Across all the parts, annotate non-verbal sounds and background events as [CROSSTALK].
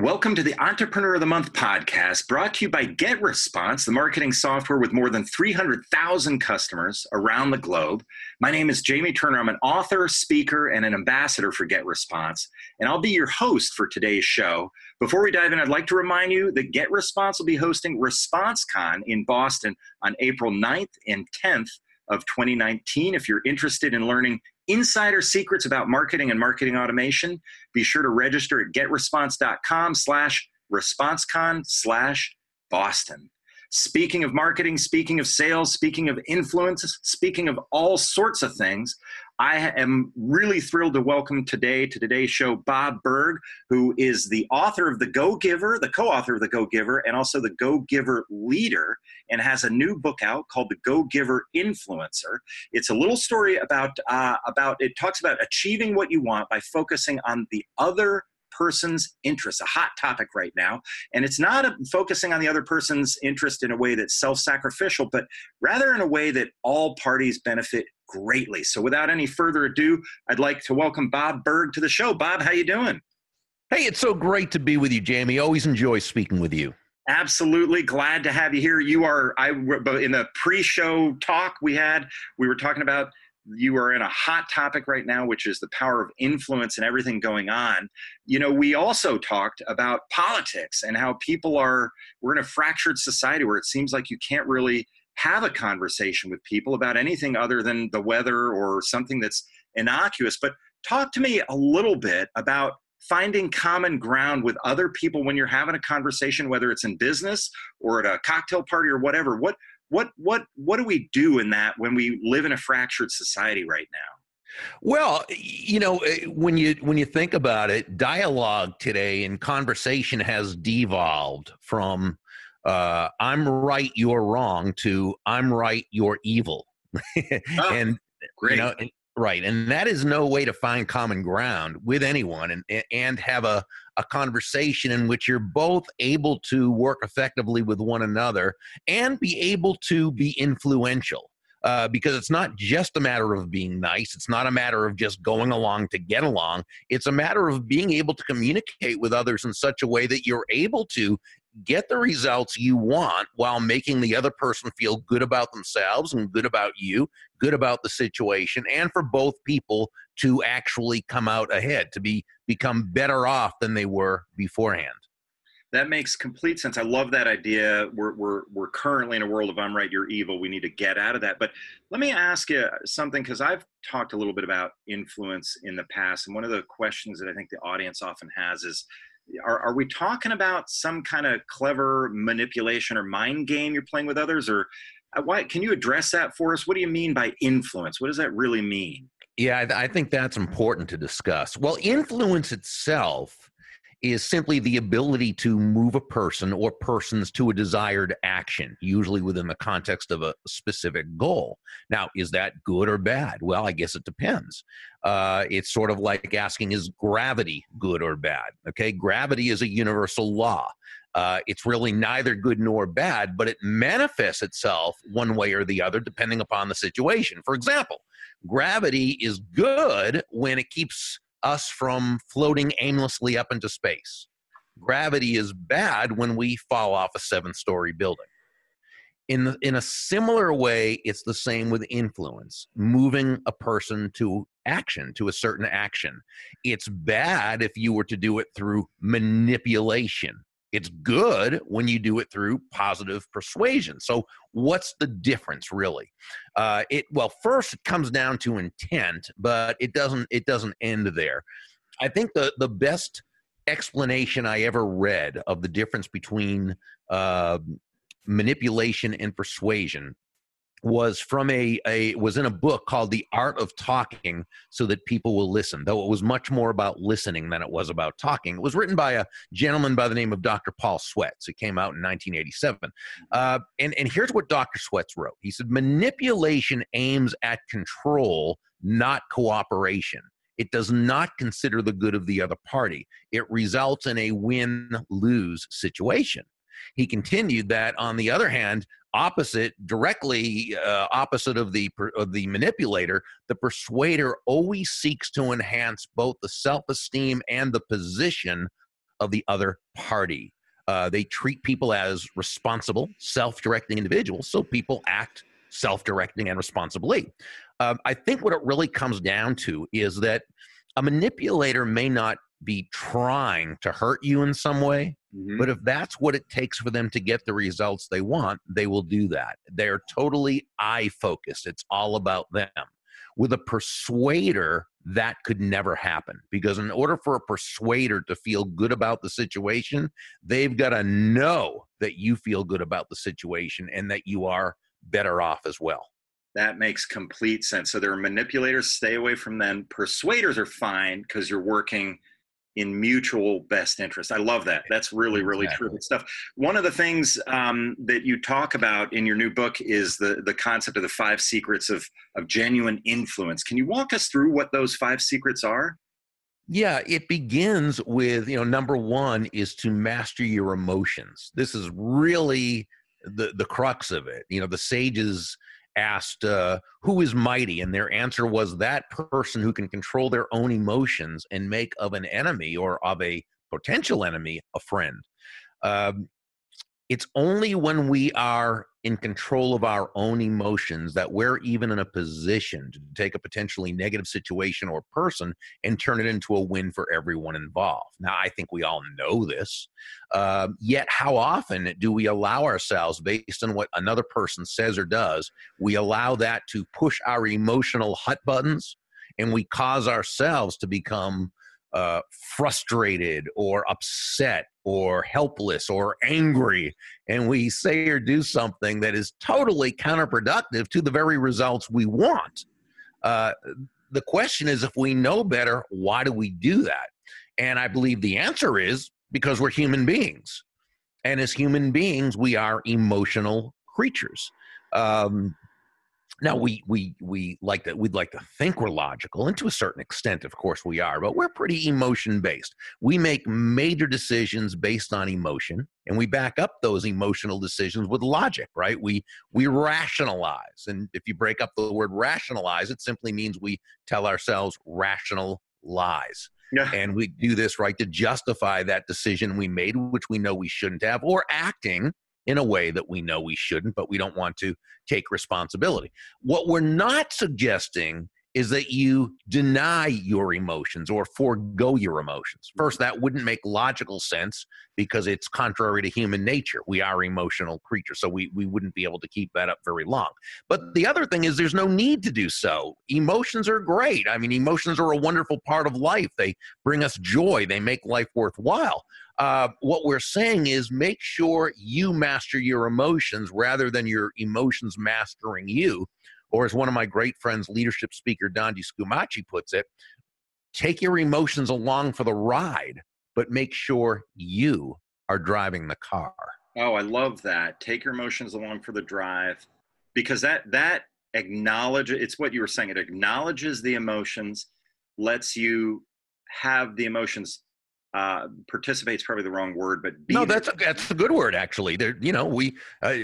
Welcome to the Entrepreneur of the Month podcast, brought to you by GetResponse, the marketing software with more than 300,000 customers around the globe. My name is Jamie Turner. I'm an author, speaker, and an ambassador for GetResponse, and I'll be your host for today's show. Before we dive in, I'd like to remind you that GetResponse will be hosting ResponseCon in Boston on April 9th and 10th of 2019. If you're interested in learning insider secrets about marketing and marketing automation, be sure to register at getresponse.com slash responsecon slash Boston. Speaking of marketing, speaking of sales, speaking of influence, speaking of all sorts of things, I am really thrilled to welcome today to today's show Bob Burg, who is the author of The Go Giver, the co author of The Go Giver, and also the Go Giver leader, and has a new book out called The Go Giver Influencer. It's a little story about, uh, about it talks about achieving what you want by focusing on the other person's interest, a hot topic right now. And it's not a, focusing on the other person's interest in a way that's self sacrificial, but rather in a way that all parties benefit greatly. So without any further ado, I'd like to welcome Bob Burg to the show. Bob, how you doing? Hey, it's so great to be with you, Jamie. Always enjoy speaking with you. Absolutely glad to have you here. You are I in the pre-show talk we had, we were talking about you are in a hot topic right now, which is the power of influence and everything going on. You know, we also talked about politics and how people are, we're in a fractured society where it seems like you can't really have a conversation with people about anything other than the weather or something that's innocuous. But talk to me a little bit about finding common ground with other people when you're having a conversation whether it's in business or at a cocktail party or whatever what what what what do we do in that when we live in a fractured society right now well you know eh, when you when you think about it dialogue today and conversation has devolved from uh, I'm right, you're wrong to I'm right, you're evil. oh, [LAUGHS] and great. you know, and, right, and that is no way to find common ground with anyone and and have a a conversation in which you're both able to work effectively with one another and be able to be influential. Uh, because it's not just a matter of being nice. It's not a matter of just going along to get along. It's a matter of being able to communicate with others in such a way that you're able to get the results you want while making the other person feel good about themselves and good about you, good about the situation, and for both people to actually come out ahead, to be become better off than they were beforehand. That makes complete sense. I love that idea. We're, we're, we're currently in a world of I'm right, you're evil. We need to get out of that. But let me ask you something because I've talked a little bit about influence in the past. And one of the questions that I think the audience often has is are, are we talking about some kind of clever manipulation or mind game you're playing with others? Or uh, why can you address that for us? What do you mean by influence? What does that really mean? Yeah I, I think that's important to discuss. Well influence itself is simply the ability to move a person or persons to a desired action, usually within the context of a specific goal. Now, is that good or bad? Well, I guess it depends. Uh, it's sort of like asking, is gravity good or bad? Okay, gravity is a universal law. Uh, it's really neither good nor bad, but it manifests itself one way or the other depending upon the situation. For example, gravity is good when it keeps us from floating aimlessly up into space. Gravity is bad when we fall off a seven story building. In, the, in a similar way, it's the same with influence, moving a person to action, to a certain action. It's bad if you were to do it through manipulation it's good when you do it through positive persuasion. So, what's the difference really? Uh, it well, first it comes down to intent, but it doesn't it doesn't end there. I think the the best explanation I ever read of the difference between uh, manipulation and persuasion was from a, a was in a book called the art of talking so that people will listen. Though it was much more about listening than it was about talking. It was written by a gentleman by the name of dr Paul Swets. It came out in 1987 uh, and, and here's what dr Swets wrote. He said manipulation aims at control not cooperation. It does not consider the good of the other party. It results in a win-lose situation he continued that on the other hand opposite directly uh, opposite of the of the manipulator the persuader always seeks to enhance both the self-esteem and the position of the other party. Uh, they treat people as responsible, self directing individuals, so people act self directing and responsibly. Um, I think what it really comes down to is that a manipulator may not be trying to hurt you in some way, mm-hmm. but if that's what it takes for them to get the results they want, they will do that. They're totally eye focused, it's all about them. With a persuader, that could never happen because in order for a persuader to feel good about the situation, they've got to know that you feel good about the situation and that you are better off as well. That makes complete sense. So there are manipulators, stay away from them. Persuaders are fine because you're working in mutual best interest. I love that. That's really, really exactly. true stuff. One of the things um, that you talk about in your new book is the the concept of the five secrets of of genuine influence. Can you walk us through what those five secrets are? Yeah, it begins with you know number one is to master your emotions. This is really the the crux of it. You know, the sages asked uh, who is mighty? And their answer was that person who can control their own emotions and make of an enemy or of a potential enemy a friend. Um, it's only when we are in control of our own emotions that we're even in a position to take a potentially negative situation or person and turn it into a win for everyone involved. Now, I think we all know this. Uh, yet, how often do we allow ourselves, based on what another person says or does, we allow that to push our emotional hut buttons and we cause ourselves to become uh, frustrated or upset or helpless or angry, and we say or do something that is totally counterproductive to the very results we want. Uh, the question is if we know better, why do we do that? And I believe the answer is because we're human beings. And as human beings, we are emotional creatures. Um, now we we we like that we'd like to think we're logical, and to a certain extent, of course, we are, but we're pretty emotion based. We make major decisions based on emotion, and we back up those emotional decisions with logic, right? We we rationalize, and if you break up the word rationalize, it simply means we tell ourselves rational lies. Yeah. And we do this right to justify that decision we made, which we know we shouldn't have, or acting in a way that we know we shouldn't, but we don't want to take responsibility. What we're not suggesting is that you deny your emotions or forego your emotions. First, that wouldn't make logical sense because it's contrary to human nature. We are emotional creatures, so we, we wouldn't be able to keep that up very long. But the other thing is, there's no need to do so. Emotions are great. I mean, emotions are a wonderful part of life, they bring us joy, they make life worthwhile. Uh, what we're saying is make sure you master your emotions rather than your emotions mastering you. Or as one of my great friends, leadership speaker Dondi Scumaci puts it, take your emotions along for the ride, but make sure you are driving the car. Oh, I love that. Take your emotions along for the drive because that that acknowledge it's what you were saying it acknowledges the emotions lets you have the emotions uh, participate's probably the wrong word, but no, that's a, that's a good word actually. They're you know we uh,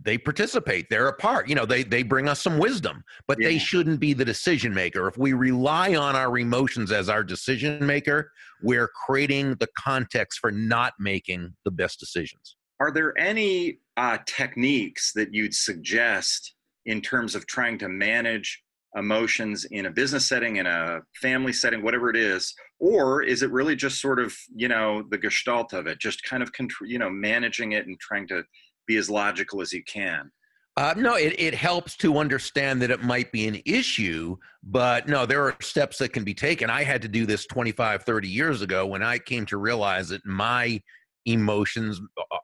they participate. They're a part. You know they they bring us some wisdom, but yeah. they shouldn't be the decision maker. If we rely on our emotions as our decision maker, we're creating the context for not making the best decisions. Are there any uh, techniques that you'd suggest in terms of trying to manage emotions in a business setting, in a family setting, whatever it is? Or is it really just sort of, you know, the gestalt of it, just kind of, you know, managing it and trying to be as logical as you can? Uh, no, it, it helps to understand that it might be an issue, but no, there are steps that can be taken. I had to do this 25, 30 years ago when I came to realize that my emotions uh,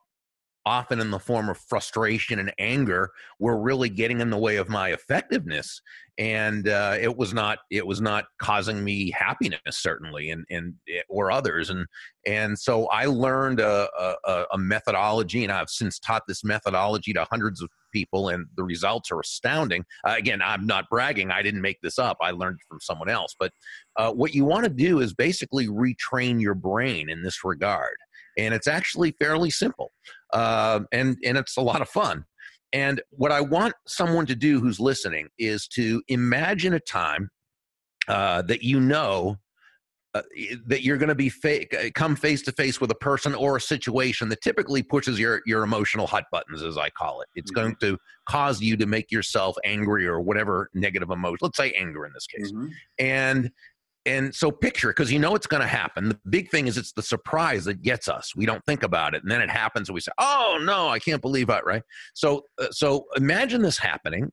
often in the form of frustration and anger were really getting in the way of my effectiveness. And uh, it was not it was not causing me happiness certainly and and eh, or others. And and so i learned a, a, a methodology and i've since taught this methodology to hundreds of people and the results are astounding. Uh, again i'm not bragging. I didn't make this up. I learned from someone else. But uh, what you want to do is basically retrain your brain in this regard and it's actually fairly simple uh, and and it's a lot of fun. And what I want someone to do who's listening is to imagine a time uh, that you know uh, that you're going to be fa- come face to face with a person or a situation that typically pushes your your emotional hot buttons as i call it it's mm-hmm. going to cause you to make yourself angry or whatever negative emotion let's say anger in this case mm-hmm. and and so picture because you know it's going to happen the big thing is it's the surprise that gets us we don't think about it and then it happens and we say oh no i can't believe it right so uh, so imagine this happening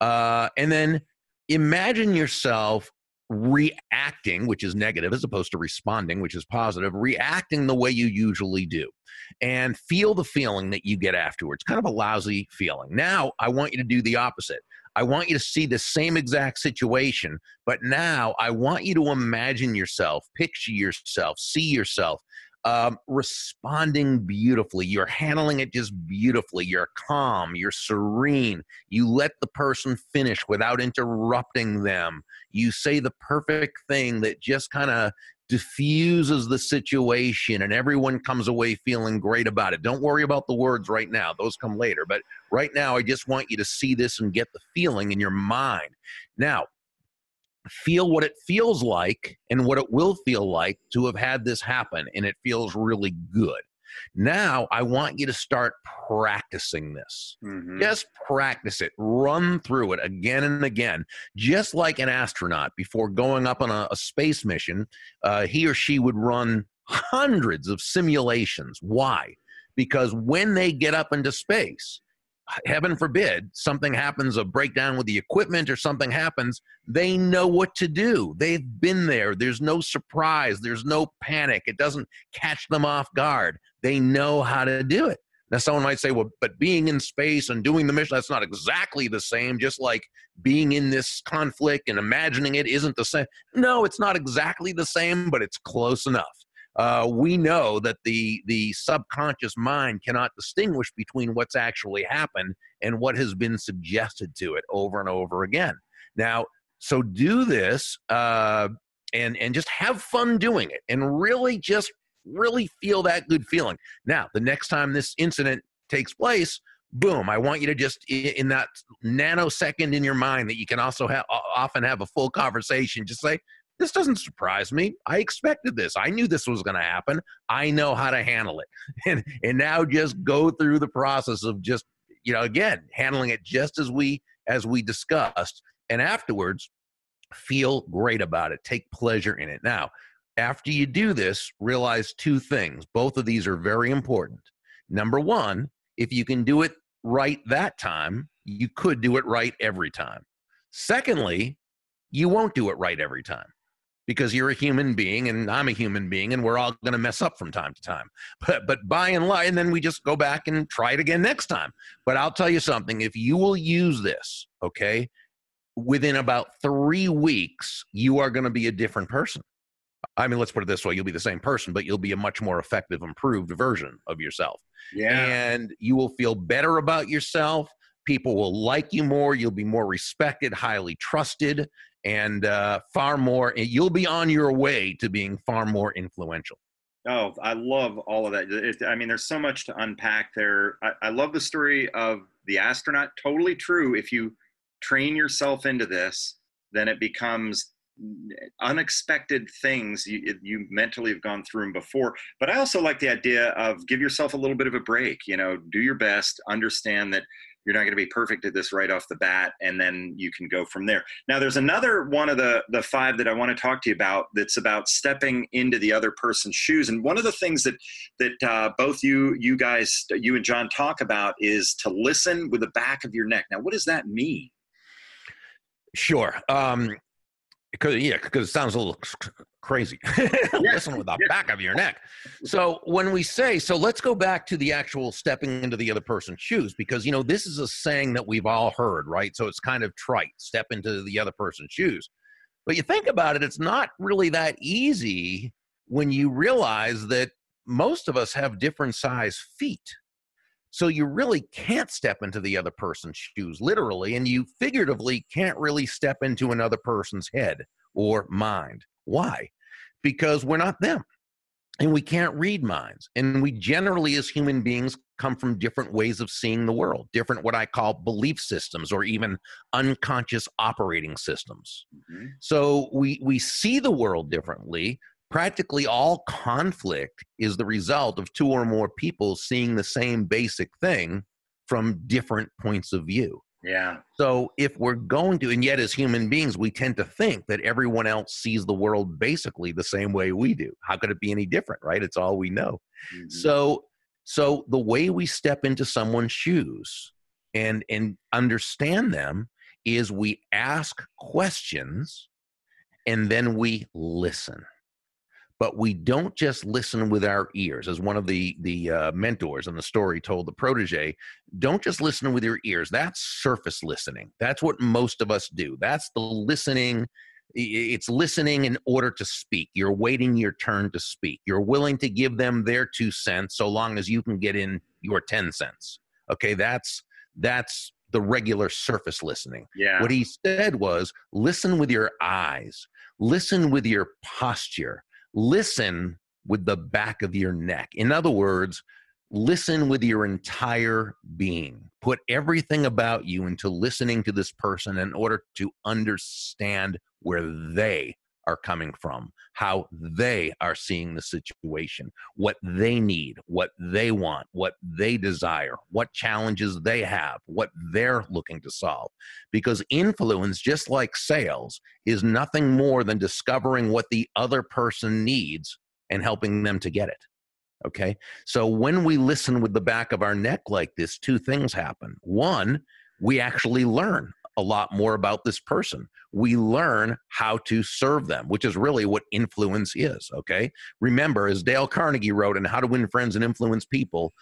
uh, and then imagine yourself reacting, which is negative, as opposed to responding, which is positive, reacting the way you usually do. And feel the feeling that you get afterwards. Kind of a lousy feeling. Now, I want you to do the opposite. I want you to see the same exact situation, but now I want you to imagine yourself, picture yourself, see yourself um, responding beautifully. You're handling it just beautifully. You're calm. You're serene. You let the person finish without interrupting them. You say the perfect thing that just kind of diffuses the situation and everyone comes away feeling great about it. Don't worry about the words right now, those come later. But right now, I just want you to see this and get the feeling in your mind. Now, feel what it feels like and what it will feel like to have had this happen and it feels really good now i want you to start practicing this. Mm-hmm. just practice it. Run through it again and again. Just like an astronaut before going up on a, a space mission uh, he or she would run hundreds of simulations. Why? Because when they get up into space heaven forbid something happens a breakdown with the equipment or something happens they know what to do. They've been there. There's no surprise. There's no panic. It doesn't catch them off guard. They know how to do it. Now someone might say well but being in space and doing the mission that's not exactly the same just like being in this conflict and imagining it isn't the same. No it's not exactly the same but it's close enough uh, we know that the the subconscious mind cannot distinguish between what's actually happened and what has been suggested to it over and over again. Now, so do this uh, and and just have fun doing it, and really just really feel that good feeling. Now, the next time this incident takes place, boom i want you to just in that nanosecond in your mind that you can also have often have a full conversation just say this doesn't surprise me. I expected this. I knew this was going to happen. I know how to handle it. [LAUGHS] And and now just go through the process of just you know again handling it just as we as we discussed and afterwards feel great about it. Take pleasure in it. Now, after you do this, realize two things. Both of these are very important. Number 1, if you can do it right that time, you could do it right every time. Secondly, you won't do it right every time because you're a human being and I'm a human being and we're all going to mess up from time to time. But but by and large, and then we just go back and try it again next time. But I'll tell you something: if you will use this, okay, within about three weeks, you are going to be a different person. I mean, let's put it this way: you'll be the same person, but you'll be a much more effective, improved version of yourself. Yeah, and you will feel better about yourself people will like you more you'll be more respected highly trusted and uh, far more you'll be on your way to being far more influential. Oh i love all of that. It, i mean there's so much to unpack there. I, I love the story of the astronaut. Totally true. If you train yourself into this then it becomes unexpected things you, you mentally have gone through them before. But i also like the idea of give yourself a little bit of a break you know do your best understand that you're not going to be perfect at this right off the bat and then you can go from there. Now there's another one of the the five that i want to talk to you about that's about stepping into the other person's shoes and one of the things that that uh, both you you guys you and john talk about is to listen with the back of your neck. Now what does that mean? Sure um because yeah because it sounds a little crazy. [LAUGHS] Listen with the back of your neck. So when we say, so let's go back to the actual stepping into the other person's shoes, because you know this is a saying that we've all heard, right? So it's kind of trite, step into the other person's shoes. But you think about it, it's not really that easy when you realize that most of us have different size feet. So you really can't step into the other person's shoes, literally, and you figuratively can't really step into another person's head or mind. Why? Because we're not them and we can't read minds. And we generally, as human beings, come from different ways of seeing the world, different what I call belief systems or even unconscious operating systems. Mm-hmm. So we we see the world differently, practically all conflict is the result of two or more people seeing the same basic thing from different points of view. Yeah. So if we're going to, and yet as human beings, we tend to think that everyone else sees the world basically the same way we do. How could it be any different, right? It's all we know. Mm-hmm. So, so the way we step into someone's shoes and and understand them is we ask questions and then we listen but we don't just listen with our ears as one of the the uh, mentors in the story told the protege don't just listen with your ears that's surface listening. That's what most of us do. That's the listening it's listening in order to speak. You're waiting your turn to speak. You're willing to give them their two cents so long as you can get in your 10 cents. Okay that's that's the regular surface listening. Yeah. What he said was listen with your eyes, listen with your posture, listen with the back of your neck. In other words, listen with your entire being. Put everything about you into listening to this person in order to understand where they are coming from, how they are seeing the situation, what they need, what they want, what they desire, what challenges they have, what they're looking to solve. Because influence, just like sales, is nothing more than discovering what the other person needs and helping them to get it. Okay. So when we listen with the back of our neck like this, two things happen. One, we actually learn a lot more about this person. We learn how to serve them, which is really what influence is. Okay. Remember, as Dale Carnegie wrote in How to Win Friends and Influence People,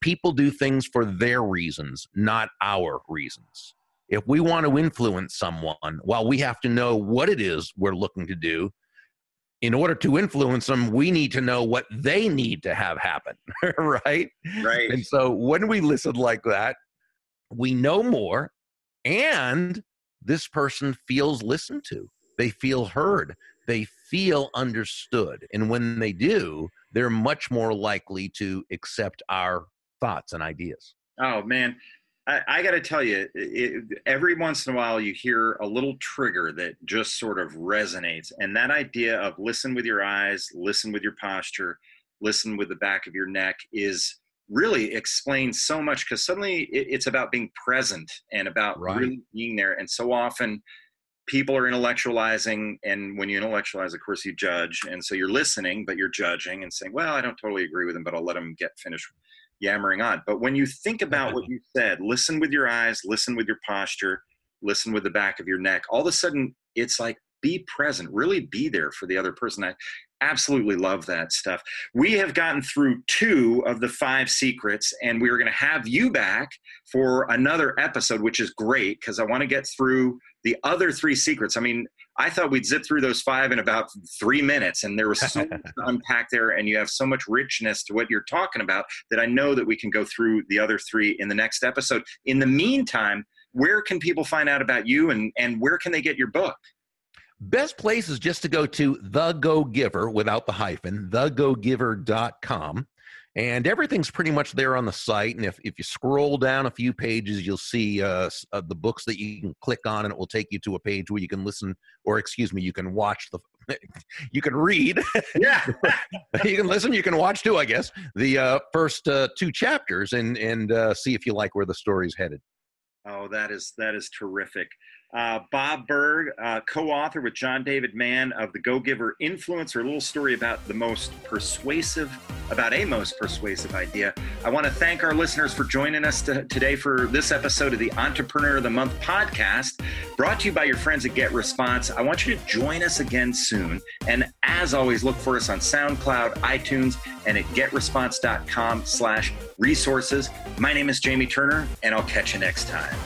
people do things for their reasons, not our reasons. If we want to influence someone, well, we have to know what it is we're looking to do. In order to influence them, we need to know what they need to have happen, [LAUGHS] right? Right. And so when we listen like that, we know more and this person feels listened to. They feel heard. They feel understood. And when they do they're much more likely to accept our thoughts and ideas. Oh man. I, I got to tell you it, every once in a while you hear a little trigger that just sort of resonates. And that idea of listen with your eyes listen with your posture listen with the back of your neck is really explains so much because suddenly it, it's about being present and about right. really being there. And so often people are intellectualizing, and when you intellectualize, of course, you judge. And so you're listening, but you're judging and saying, well, I don't totally agree with them, but I'll let them get finished yammering on. But when you think about what [LAUGHS] you said, listen with your eyes, listen with your posture, listen with the back of your neck, all of a sudden it's like, be present, really be there for the other person. I, absolutely love that stuff. We have gotten through two of the five secrets, and we are going to have you back for another episode, which is great because I want to get through the other three secrets. I mean, I thought we'd zip through those five in about three minutes, and there was so [LAUGHS] much to unpack there, and you have so much richness to what you're talking about that I know that we can go through the other three in the next episode. In the meantime, where can people find out about you and, and where can they get your book? Best place is just to go to the Go Giver without the hyphen, thegogiver.com. And everything's pretty much there on the site. And if, if you scroll down a few pages, you'll see uh, uh, the books that you can click on, and it will take you to a page where you can listen, or excuse me, you can watch the, [LAUGHS] you can read. Yeah. [LAUGHS] you can listen, you can watch too, I guess, the uh, first uh, two chapters and, and uh, see if you like where the story's headed. Oh, that is that is terrific. Uh, Bob Burg, uh, co author with John David Mann of The Go Giver Influencer, a little story about the most persuasive, about a most persuasive idea. I want to thank our listeners for joining us to, today for this episode of the Entrepreneur of the Month podcast, brought to you by your friends at GetResponse. I want you to join us again soon. And as always, look for us on SoundCloud, iTunes, and at getresponse.com slash resources. My name is Jamie Turner, and I'll catch you next time.